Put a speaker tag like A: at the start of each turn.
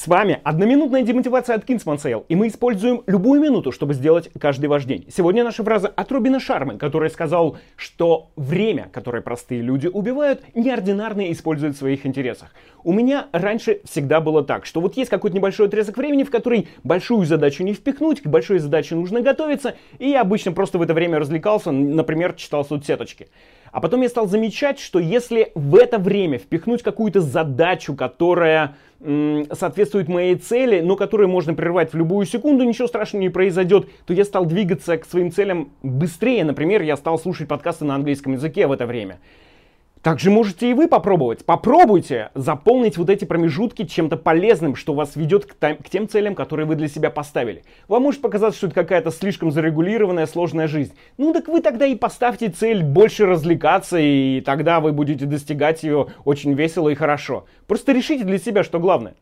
A: С вами одноминутная демотивация от Kingsman Sale, и мы используем любую минуту, чтобы сделать каждый ваш день. Сегодня наша фраза от Робина Шармы, который сказал, что время, которое простые люди убивают, неординарные используют в своих интересах. У меня раньше всегда было так, что вот есть какой-то небольшой отрезок времени, в который большую задачу не впихнуть, к большой задаче нужно готовиться, и я обычно просто в это время развлекался, например, читал соцсеточки. А потом я стал замечать, что если в это время впихнуть какую-то задачу, которая соответствует моей цели, но которую можно прервать в любую секунду, ничего страшного не произойдет, то я стал двигаться к своим целям быстрее. Например, я стал слушать подкасты на английском языке в это время. Также можете и вы попробовать. Попробуйте заполнить вот эти промежутки чем-то полезным, что вас ведет к, к тем целям, которые вы для себя поставили. Вам может показаться, что это какая-то слишком зарегулированная, сложная жизнь. Ну так вы тогда и поставьте цель больше развлекаться, и тогда вы будете достигать ее очень весело и хорошо. Просто решите для себя, что главное.